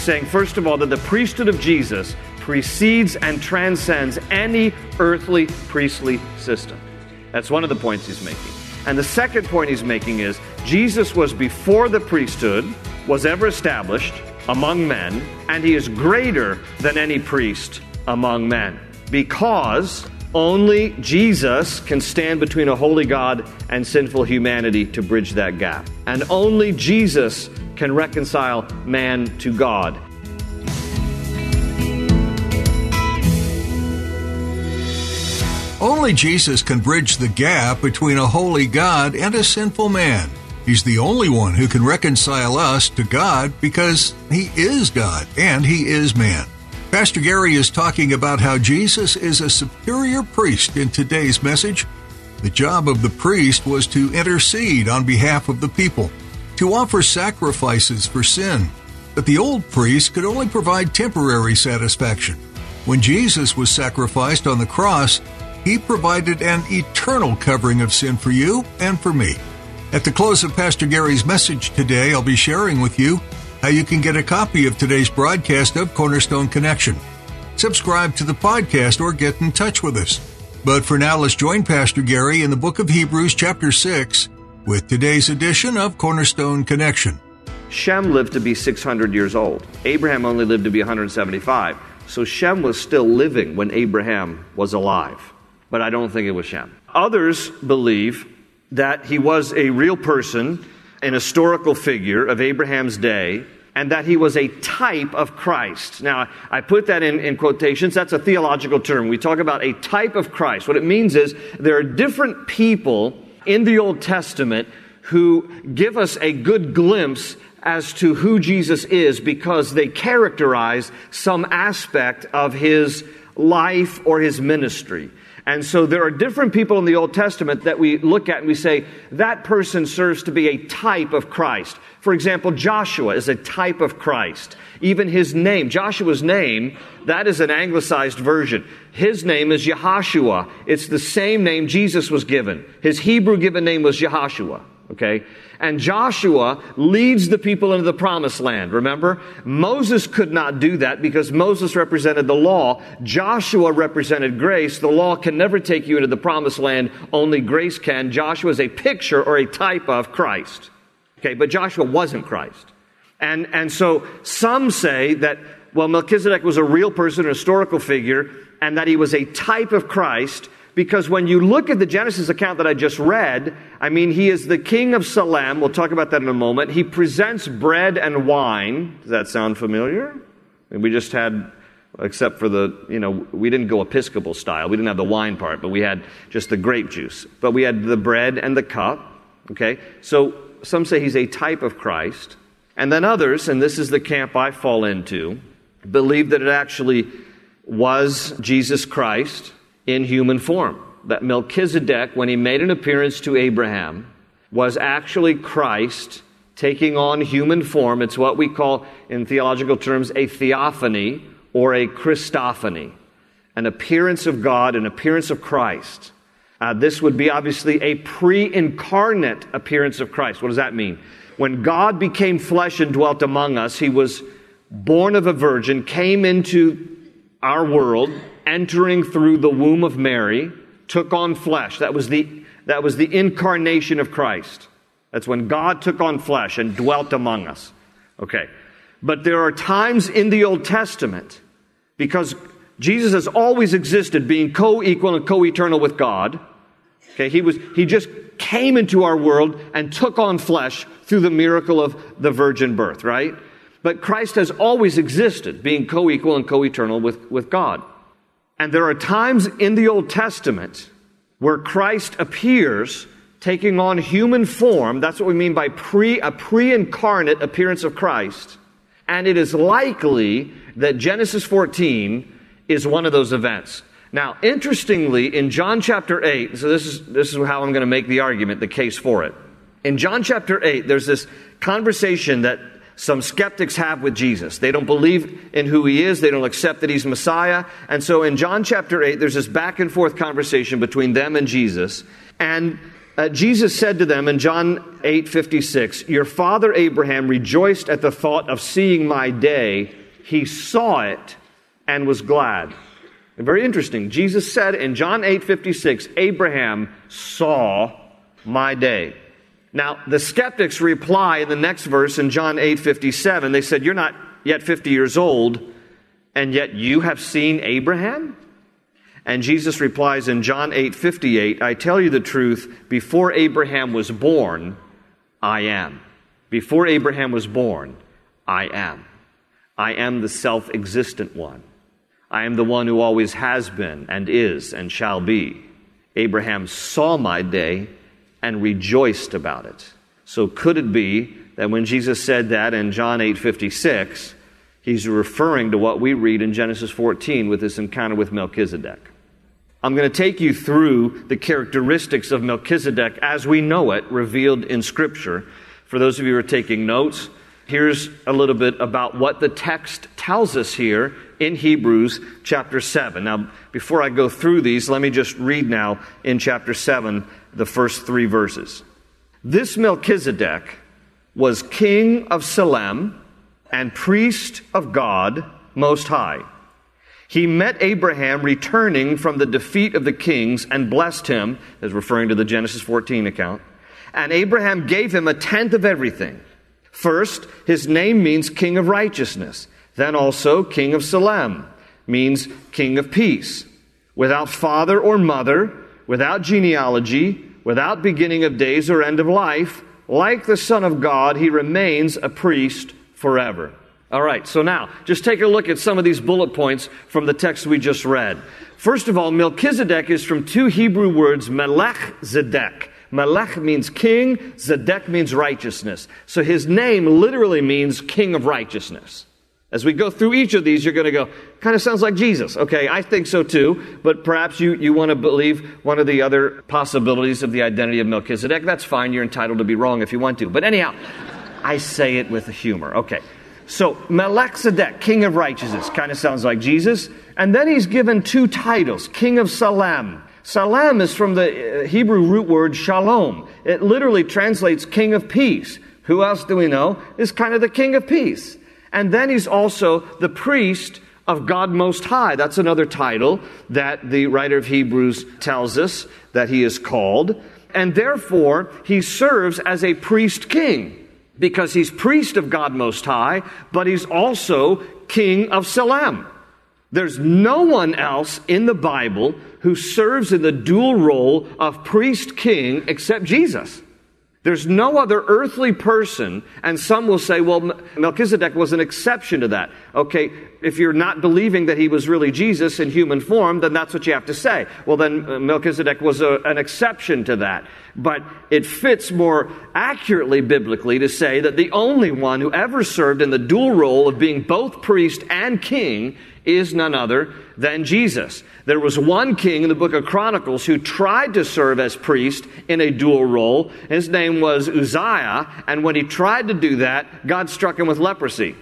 He's saying, first of all, that the priesthood of Jesus precedes and transcends any earthly priestly system. That's one of the points he's making. And the second point he's making is Jesus was before the priesthood was ever established among men, and he is greater than any priest among men because only Jesus can stand between a holy God and sinful humanity to bridge that gap. And only Jesus can reconcile man to God. Only Jesus can bridge the gap between a holy God and a sinful man. He's the only one who can reconcile us to God because He is God and He is man. Pastor Gary is talking about how Jesus is a superior priest in today's message. The job of the priest was to intercede on behalf of the people, to offer sacrifices for sin. But the old priest could only provide temporary satisfaction. When Jesus was sacrificed on the cross, he provided an eternal covering of sin for you and for me. At the close of Pastor Gary's message today, I'll be sharing with you how you can get a copy of today's broadcast of Cornerstone Connection. Subscribe to the podcast or get in touch with us. But for now, let's join Pastor Gary in the book of Hebrews, chapter 6, with today's edition of Cornerstone Connection. Shem lived to be 600 years old. Abraham only lived to be 175. So Shem was still living when Abraham was alive but I don't think it was Shem. Others believe that he was a real person, an historical figure of Abraham's day, and that he was a type of Christ. Now, I put that in, in, quotations. That's a theological term. We talk about a type of Christ. What it means is there are different people in the Old Testament who give us a good glimpse as to who Jesus is because they characterize some aspect of his life or his ministry. And so there are different people in the Old Testament that we look at and we say, that person serves to be a type of Christ. For example, Joshua is a type of Christ. Even his name, Joshua's name, that is an anglicized version. His name is Jehoshua. It's the same name Jesus was given. His Hebrew given name was Jehoshua. Okay? And Joshua leads the people into the promised land. Remember? Moses could not do that because Moses represented the law. Joshua represented grace. The law can never take you into the promised land. Only grace can. Joshua is a picture or a type of Christ. Okay, but Joshua wasn't Christ. And, and so some say that, well, Melchizedek was a real person, a historical figure, and that he was a type of Christ because when you look at the Genesis account that I just read, I mean, he is the king of Salem. We'll talk about that in a moment. He presents bread and wine. Does that sound familiar? And we just had, except for the, you know, we didn't go Episcopal style. We didn't have the wine part, but we had just the grape juice. But we had the bread and the cup. Okay? So some say he's a type of Christ. And then others, and this is the camp I fall into, believe that it actually was Jesus Christ in human form. That Melchizedek, when he made an appearance to Abraham, was actually Christ taking on human form. It's what we call, in theological terms, a theophany or a Christophany, an appearance of God, an appearance of Christ. Uh, this would be obviously a pre incarnate appearance of Christ. What does that mean? When God became flesh and dwelt among us, he was born of a virgin, came into our world, entering through the womb of Mary, took on flesh. That was the, that was the incarnation of Christ. That's when God took on flesh and dwelt among us. Okay. But there are times in the Old Testament, because Jesus has always existed being co equal and co eternal with God, Okay, he was he just came into our world and took on flesh through the miracle of the virgin birth, right? But Christ has always existed, being co-equal and co-eternal with, with God. And there are times in the Old Testament where Christ appears taking on human form. That's what we mean by pre, a pre-incarnate appearance of Christ. And it is likely that Genesis 14 is one of those events. Now, interestingly, in John chapter 8, so this is, this is how I'm going to make the argument, the case for it. In John chapter 8, there's this conversation that some skeptics have with Jesus. They don't believe in who he is, they don't accept that he's Messiah. And so in John chapter 8, there's this back and forth conversation between them and Jesus. And uh, Jesus said to them in John 8 56, Your father Abraham rejoiced at the thought of seeing my day. He saw it and was glad. And very interesting. Jesus said in John 8 56, Abraham saw my day. Now, the skeptics reply in the next verse in John 8 57. They said, You're not yet 50 years old, and yet you have seen Abraham? And Jesus replies in John 8 58, I tell you the truth, before Abraham was born, I am. Before Abraham was born, I am. I am the self existent one. I am the one who always has been and is and shall be. Abraham saw my day and rejoiced about it. So could it be that when Jesus said that in John 8:56, he's referring to what we read in Genesis 14 with this encounter with Melchizedek? I'm going to take you through the characteristics of Melchizedek as we know it revealed in scripture. For those of you who are taking notes, here's a little bit about what the text tells us here in Hebrews chapter 7. Now, before I go through these, let me just read now in chapter 7 the first three verses. This Melchizedek was king of Salem and priest of God Most High. He met Abraham returning from the defeat of the kings and blessed him, as referring to the Genesis 14 account. And Abraham gave him a tenth of everything. First, his name means king of righteousness. Then also, king of Salem means king of peace. Without father or mother, without genealogy, without beginning of days or end of life, like the Son of God, he remains a priest forever. All right, so now just take a look at some of these bullet points from the text we just read. First of all, Melchizedek is from two Hebrew words, Melech Zedek. Melech means king, Zedek means righteousness. So his name literally means king of righteousness. As we go through each of these, you're going to go, kind of sounds like Jesus. Okay, I think so too, but perhaps you, you want to believe one of the other possibilities of the identity of Melchizedek. That's fine. You're entitled to be wrong if you want to. But anyhow, I say it with a humor. Okay. So, Melchizedek, king of righteousness, kind of sounds like Jesus. And then he's given two titles king of Salem. Salem is from the uh, Hebrew root word shalom. It literally translates king of peace. Who else do we know is kind of the king of peace? And then he's also the priest of God Most High. That's another title that the writer of Hebrews tells us that he is called. And therefore, he serves as a priest king because he's priest of God Most High, but he's also king of Salem. There's no one else in the Bible who serves in the dual role of priest king except Jesus. There's no other earthly person, and some will say, well, Melchizedek was an exception to that. Okay, if you're not believing that he was really Jesus in human form, then that's what you have to say. Well, then uh, Melchizedek was a, an exception to that. But it fits more accurately biblically to say that the only one who ever served in the dual role of being both priest and king is none other than Jesus. There was one king in the book of Chronicles who tried to serve as priest in a dual role. His name was Uzziah, and when he tried to do that, God struck him with leprosy.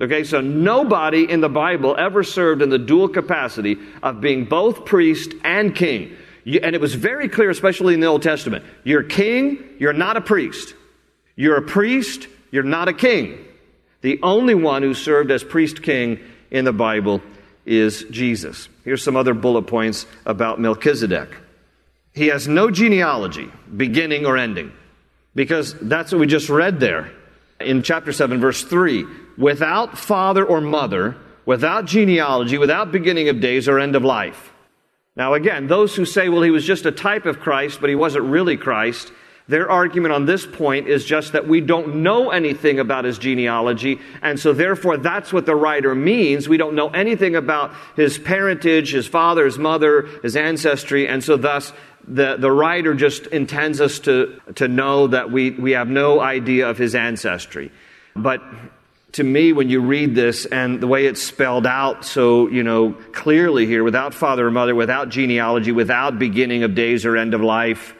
Okay, so nobody in the Bible ever served in the dual capacity of being both priest and king. And it was very clear, especially in the Old Testament. You're king, you're not a priest. You're a priest, you're not a king. The only one who served as priest king in the Bible is Jesus. Here's some other bullet points about Melchizedek. He has no genealogy, beginning or ending, because that's what we just read there in chapter 7, verse 3. Without father or mother, without genealogy, without beginning of days or end of life. Now, again, those who say, well, he was just a type of Christ, but he wasn't really Christ, their argument on this point is just that we don't know anything about his genealogy, and so therefore that's what the writer means. We don't know anything about his parentage, his father, his mother, his ancestry, and so thus the, the writer just intends us to, to know that we, we have no idea of his ancestry. But to me, when you read this and the way it's spelled out so, you know, clearly here, without father or mother, without genealogy, without beginning of days or end of life,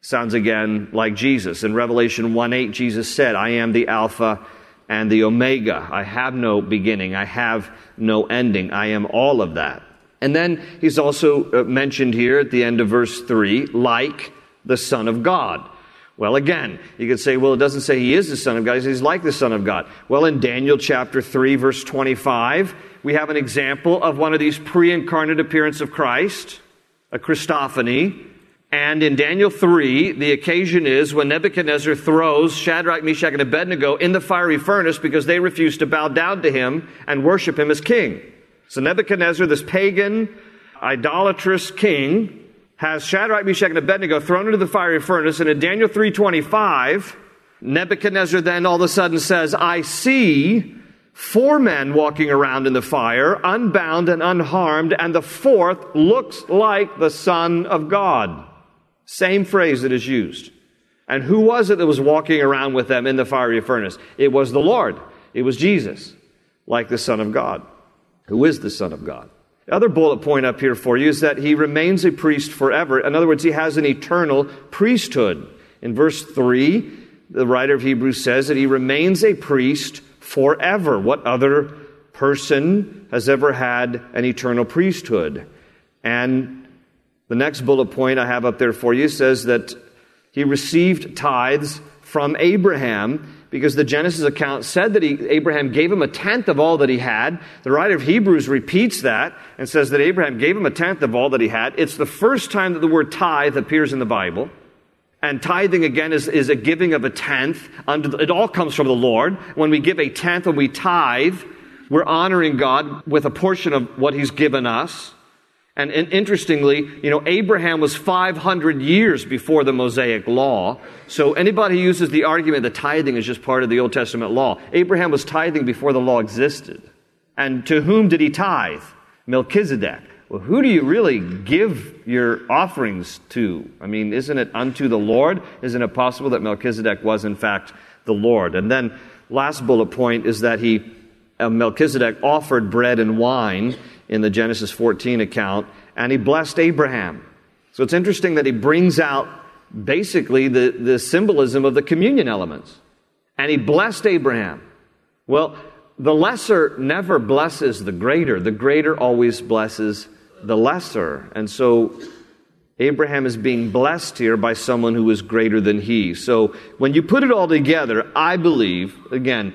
sounds again like Jesus. In Revelation 1 8, Jesus said, I am the Alpha and the Omega. I have no beginning. I have no ending. I am all of that. And then he's also uh, mentioned here at the end of verse 3, like the Son of God. Well, again, you could say, well, it doesn't say he is the Son of God. He's like the Son of God. Well, in Daniel chapter 3, verse 25, we have an example of one of these pre incarnate appearances of Christ, a Christophany. And in Daniel 3, the occasion is when Nebuchadnezzar throws Shadrach, Meshach, and Abednego in the fiery furnace because they refuse to bow down to him and worship him as king. So Nebuchadnezzar, this pagan, idolatrous king, has Shadrach, Meshach, and Abednego thrown into the fiery furnace. And in Daniel 3.25, Nebuchadnezzar then all of a sudden says, I see four men walking around in the fire, unbound and unharmed, and the fourth looks like the Son of God. Same phrase that is used. And who was it that was walking around with them in the fiery furnace? It was the Lord. It was Jesus, like the Son of God who is the Son of God. The other bullet point up here for you is that he remains a priest forever. In other words, he has an eternal priesthood. In verse 3, the writer of Hebrews says that he remains a priest forever. What other person has ever had an eternal priesthood? And the next bullet point I have up there for you says that he received tithes from Abraham because the Genesis account said that he, Abraham gave him a tenth of all that he had. The writer of Hebrews repeats that and says that Abraham gave him a tenth of all that he had. It's the first time that the word tithe appears in the Bible. And tithing again is, is a giving of a tenth. It all comes from the Lord. When we give a tenth, when we tithe, we're honoring God with a portion of what He's given us. And, and, interestingly, you know, Abraham was 500 years before the Mosaic law. So anybody who uses the argument that tithing is just part of the Old Testament law, Abraham was tithing before the law existed. And to whom did he tithe? Melchizedek. Well, who do you really give your offerings to? I mean, isn't it unto the Lord? Isn't it possible that Melchizedek was, in fact, the Lord? And then, last bullet point is that he, uh, Melchizedek offered bread and wine in the Genesis 14 account, and he blessed Abraham. So it's interesting that he brings out basically the, the symbolism of the communion elements. And he blessed Abraham. Well, the lesser never blesses the greater, the greater always blesses the lesser. And so Abraham is being blessed here by someone who is greater than he. So when you put it all together, I believe, again,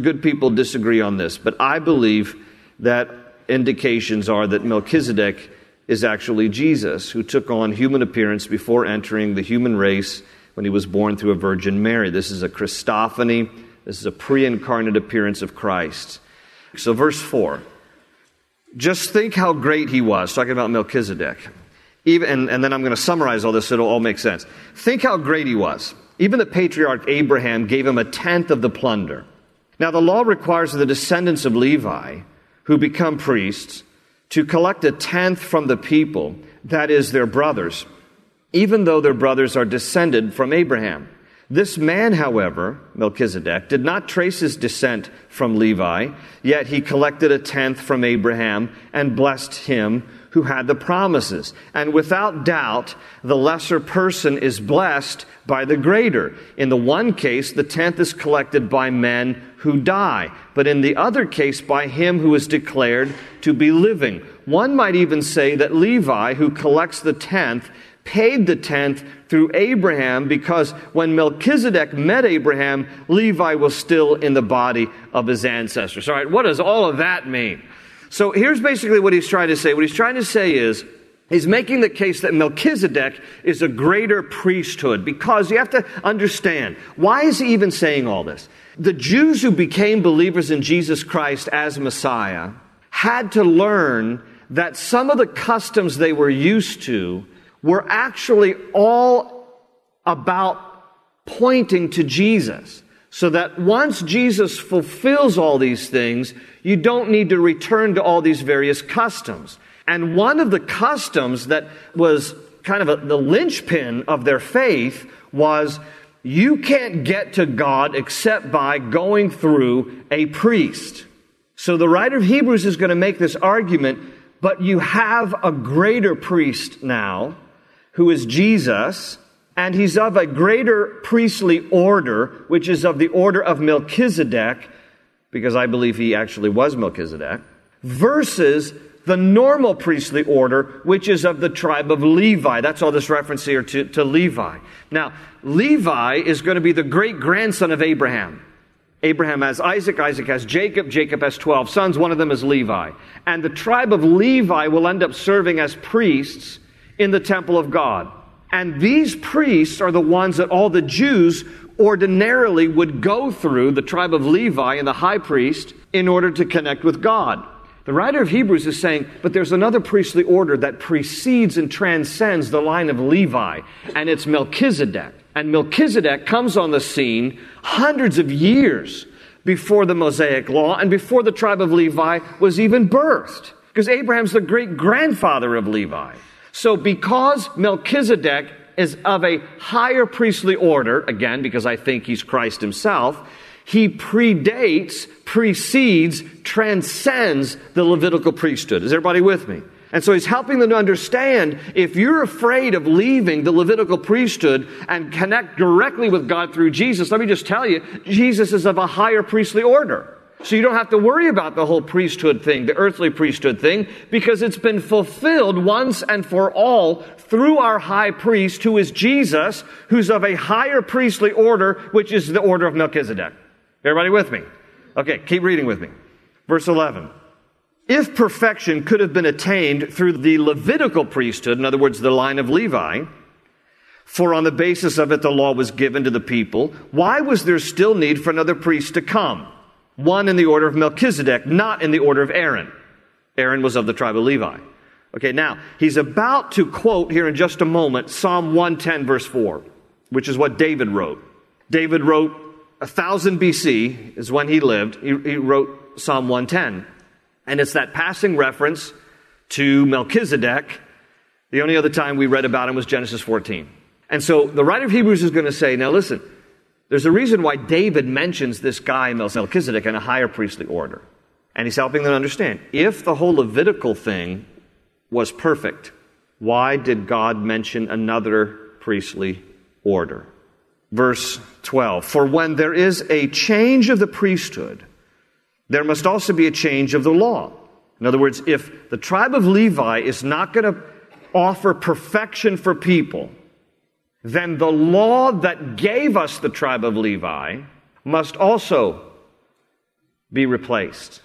good people disagree on this, but I believe that indications are that Melchizedek is actually Jesus, who took on human appearance before entering the human race when he was born through a Virgin Mary. This is a Christophany, this is a pre incarnate appearance of Christ. So, verse 4 just think how great he was, talking about Melchizedek. Even, and, and then I'm going to summarize all this so it'll all make sense. Think how great he was. Even the patriarch Abraham gave him a tenth of the plunder. Now, the law requires the descendants of Levi who become priests to collect a tenth from the people, that is, their brothers, even though their brothers are descended from Abraham. This man, however, Melchizedek, did not trace his descent from Levi, yet he collected a tenth from Abraham and blessed him who had the promises. And without doubt, the lesser person is blessed by the greater. In the one case, the tenth is collected by men who die, but in the other case, by him who is declared to be living. One might even say that Levi, who collects the tenth, paid the tenth through Abraham because when Melchizedek met Abraham, Levi was still in the body of his ancestors. All right, what does all of that mean? So here's basically what he's trying to say. What he's trying to say is, He's making the case that Melchizedek is a greater priesthood because you have to understand why is he even saying all this? The Jews who became believers in Jesus Christ as Messiah had to learn that some of the customs they were used to were actually all about pointing to Jesus. So that once Jesus fulfills all these things, you don't need to return to all these various customs. And one of the customs that was kind of a, the linchpin of their faith was you can't get to God except by going through a priest. So the writer of Hebrews is going to make this argument, but you have a greater priest now, who is Jesus, and he's of a greater priestly order, which is of the order of Melchizedek, because I believe he actually was Melchizedek, versus the normal priestly order, which is of the tribe of Levi. That's all this reference here to, to Levi. Now, Levi is going to be the great grandson of Abraham. Abraham has Isaac, Isaac has Jacob, Jacob has 12 sons, one of them is Levi. And the tribe of Levi will end up serving as priests in the temple of God. And these priests are the ones that all the Jews ordinarily would go through, the tribe of Levi and the high priest, in order to connect with God. The writer of Hebrews is saying, but there's another priestly order that precedes and transcends the line of Levi, and it's Melchizedek. And Melchizedek comes on the scene hundreds of years before the Mosaic law and before the tribe of Levi was even birthed. Because Abraham's the great grandfather of Levi. So because Melchizedek is of a higher priestly order, again, because I think he's Christ himself, he predates, precedes, transcends the Levitical priesthood. Is everybody with me? And so he's helping them to understand if you're afraid of leaving the Levitical priesthood and connect directly with God through Jesus, let me just tell you, Jesus is of a higher priestly order. So you don't have to worry about the whole priesthood thing, the earthly priesthood thing, because it's been fulfilled once and for all through our high priest, who is Jesus, who's of a higher priestly order, which is the order of Melchizedek. Everybody with me? Okay, keep reading with me. Verse 11. If perfection could have been attained through the Levitical priesthood, in other words, the line of Levi, for on the basis of it the law was given to the people, why was there still need for another priest to come? One in the order of Melchizedek, not in the order of Aaron. Aaron was of the tribe of Levi. Okay, now, he's about to quote here in just a moment Psalm 110, verse 4, which is what David wrote. David wrote 1000 BC, is when he lived. He, he wrote Psalm 110. And it's that passing reference to Melchizedek. The only other time we read about him was Genesis 14. And so the writer of Hebrews is going to say, now listen, there's a reason why David mentions this guy, Melchizedek, in a higher priestly order. And he's helping them understand. If the whole Levitical thing was perfect, why did God mention another priestly order? Verse 12 For when there is a change of the priesthood, there must also be a change of the law. In other words, if the tribe of Levi is not going to offer perfection for people, then the law that gave us the tribe of Levi must also be replaced.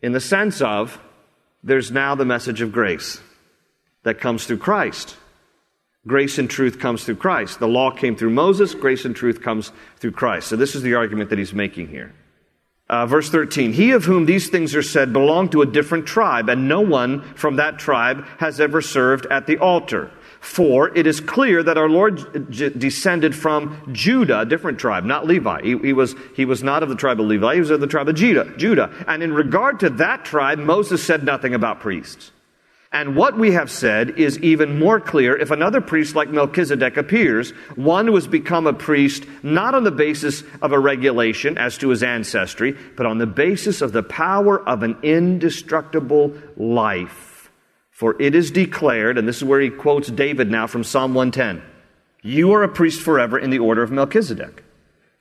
In the sense of, there's now the message of grace that comes through Christ. Grace and truth comes through Christ. The law came through Moses, grace and truth comes through Christ. So, this is the argument that he's making here. Uh, verse 13, he of whom these things are said belonged to a different tribe, and no one from that tribe has ever served at the altar. For it is clear that our Lord j- descended from Judah, a different tribe, not Levi. He, he, was, he was not of the tribe of Levi, he was of the tribe of Judah, Judah. And in regard to that tribe, Moses said nothing about priests. And what we have said is even more clear if another priest like Melchizedek appears, one who has become a priest not on the basis of a regulation as to his ancestry, but on the basis of the power of an indestructible life. For it is declared, and this is where he quotes David now from Psalm 110 You are a priest forever in the order of Melchizedek.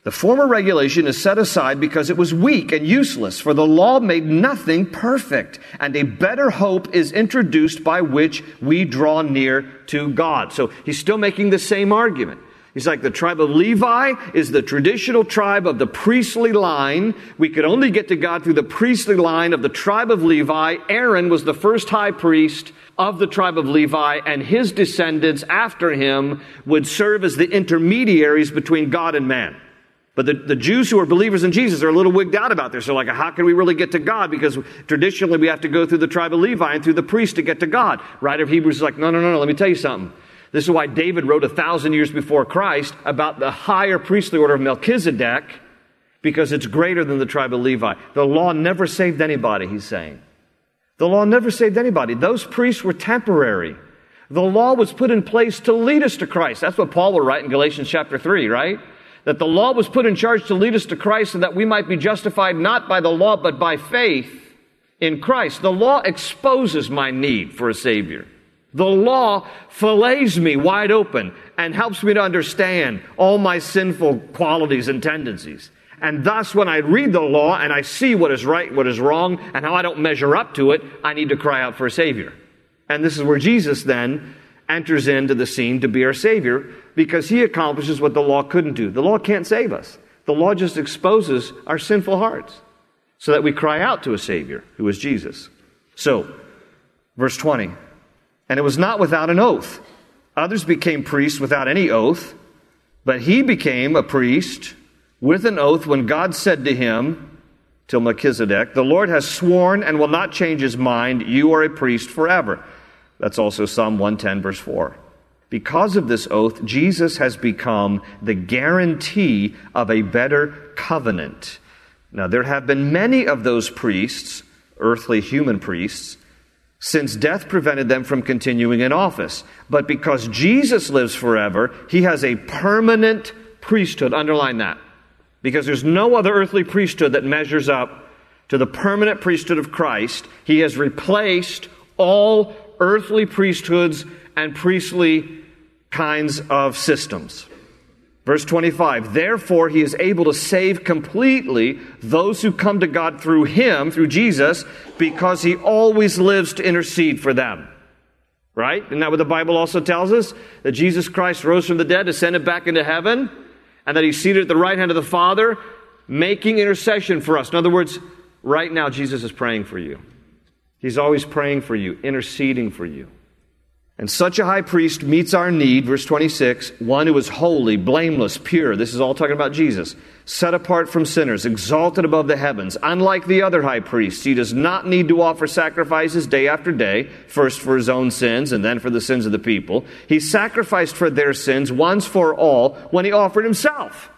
The former regulation is set aside because it was weak and useless, for the law made nothing perfect, and a better hope is introduced by which we draw near to God. So he's still making the same argument. He's like the tribe of Levi is the traditional tribe of the priestly line. We could only get to God through the priestly line of the tribe of Levi. Aaron was the first high priest of the tribe of Levi, and his descendants after him would serve as the intermediaries between God and man. But the, the Jews who are believers in Jesus are a little wigged out about this. They're like, how can we really get to God? Because traditionally we have to go through the tribe of Levi and through the priest to get to God. Writer of Hebrews is like, no, no, no, no, let me tell you something. This is why David wrote a thousand years before Christ about the higher priestly order of Melchizedek, because it's greater than the tribe of Levi. The law never saved anybody, he's saying. The law never saved anybody. Those priests were temporary. The law was put in place to lead us to Christ. That's what Paul will write in Galatians chapter 3, right? That the law was put in charge to lead us to Christ so that we might be justified not by the law, but by faith in Christ. The law exposes my need for a Savior. The law fillets me wide open and helps me to understand all my sinful qualities and tendencies. And thus, when I read the law and I see what is right, what is wrong, and how I don't measure up to it, I need to cry out for a Savior. And this is where Jesus then enters into the scene to be our Savior because he accomplishes what the law couldn't do. The law can't save us. The law just exposes our sinful hearts so that we cry out to a Savior who is Jesus. So, verse 20. And it was not without an oath. Others became priests without any oath, but he became a priest with an oath when God said to him, till Melchizedek, the Lord has sworn and will not change his mind, you are a priest forever. That's also Psalm 110, verse 4. Because of this oath, Jesus has become the guarantee of a better covenant. Now, there have been many of those priests, earthly human priests, since death prevented them from continuing in office. But because Jesus lives forever, he has a permanent priesthood. Underline that. Because there's no other earthly priesthood that measures up to the permanent priesthood of Christ. He has replaced all earthly priesthoods and priestly kinds of systems. Verse 25, therefore he is able to save completely those who come to God through him, through Jesus, because he always lives to intercede for them. Right? Isn't that what the Bible also tells us? That Jesus Christ rose from the dead, ascended back into heaven, and that he's seated at the right hand of the Father, making intercession for us. In other words, right now Jesus is praying for you. He's always praying for you, interceding for you. And such a high priest meets our need, verse 26, one who is holy, blameless, pure. This is all talking about Jesus. Set apart from sinners, exalted above the heavens. Unlike the other high priests, he does not need to offer sacrifices day after day, first for his own sins and then for the sins of the people. He sacrificed for their sins once for all when he offered himself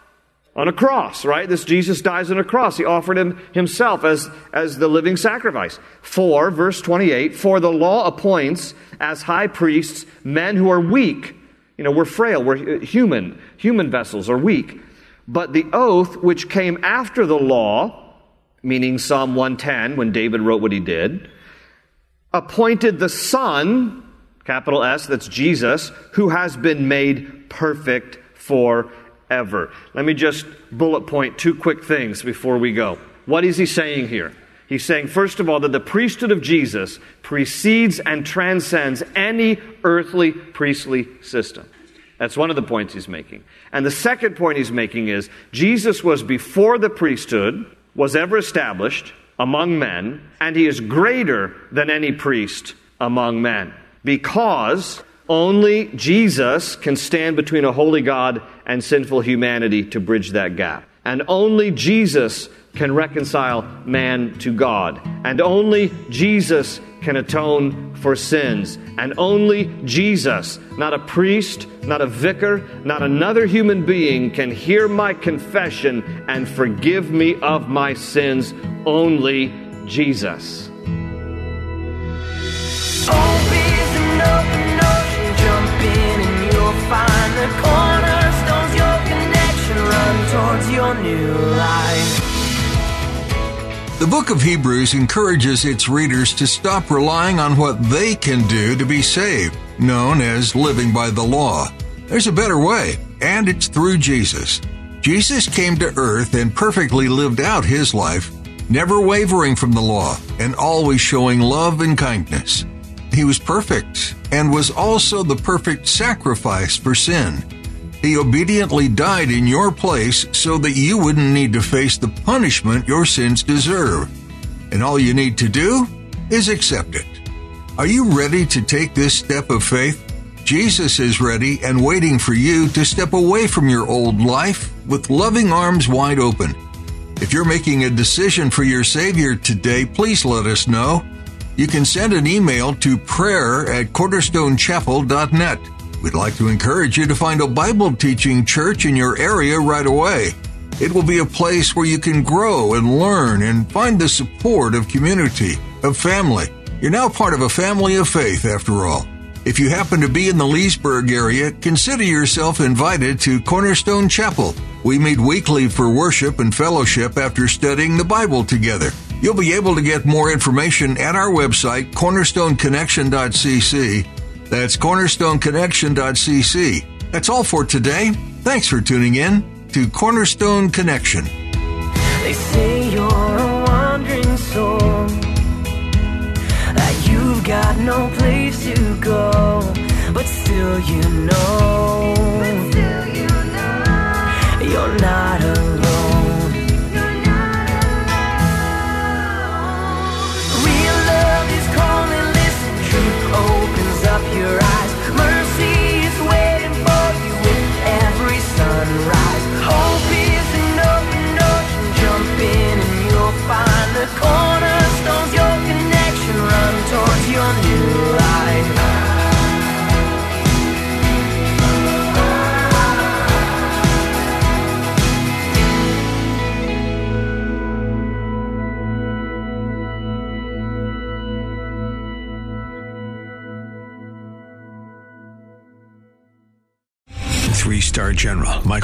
on a cross, right? This Jesus dies on a cross. He offered him himself as, as the living sacrifice. For, verse 28, for the law appoints as high priests men who are weak. You know, we're frail, we're uh, human. Human vessels are weak. But the oath which came after the law, meaning Psalm 110, when David wrote what he did, appointed the Son, capital S, that's Jesus, who has been made perfect for ever. Let me just bullet point two quick things before we go. What is he saying here? He's saying, first of all, that the priesthood of Jesus precedes and transcends any earthly priestly system. That's one of the points he's making. And the second point he's making is Jesus was before the priesthood was ever established among men, and he is greater than any priest among men because only Jesus can stand between a holy God and sinful humanity to bridge that gap. And only Jesus can reconcile man to God. And only Jesus can atone for sins. And only Jesus, not a priest, not a vicar, not another human being, can hear my confession and forgive me of my sins. Only Jesus. The book of Hebrews encourages its readers to stop relying on what they can do to be saved, known as living by the law. There's a better way, and it's through Jesus. Jesus came to earth and perfectly lived out his life, never wavering from the law and always showing love and kindness. He was perfect and was also the perfect sacrifice for sin. He obediently died in your place so that you wouldn't need to face the punishment your sins deserve. And all you need to do is accept it. Are you ready to take this step of faith? Jesus is ready and waiting for you to step away from your old life with loving arms wide open. If you're making a decision for your Savior today, please let us know. You can send an email to prayer at cornerstonechapel.net. We'd like to encourage you to find a Bible teaching church in your area right away. It will be a place where you can grow and learn and find the support of community, of family. You're now part of a family of faith, after all. If you happen to be in the Leesburg area, consider yourself invited to Cornerstone Chapel. We meet weekly for worship and fellowship after studying the Bible together. You'll be able to get more information at our website, cornerstoneconnection.cc. That's cornerstoneconnection.cc. That's all for today. Thanks for tuning in to Cornerstone Connection. They say you're a wandering soul, that you've got no place to go, but still you know, you're not alone.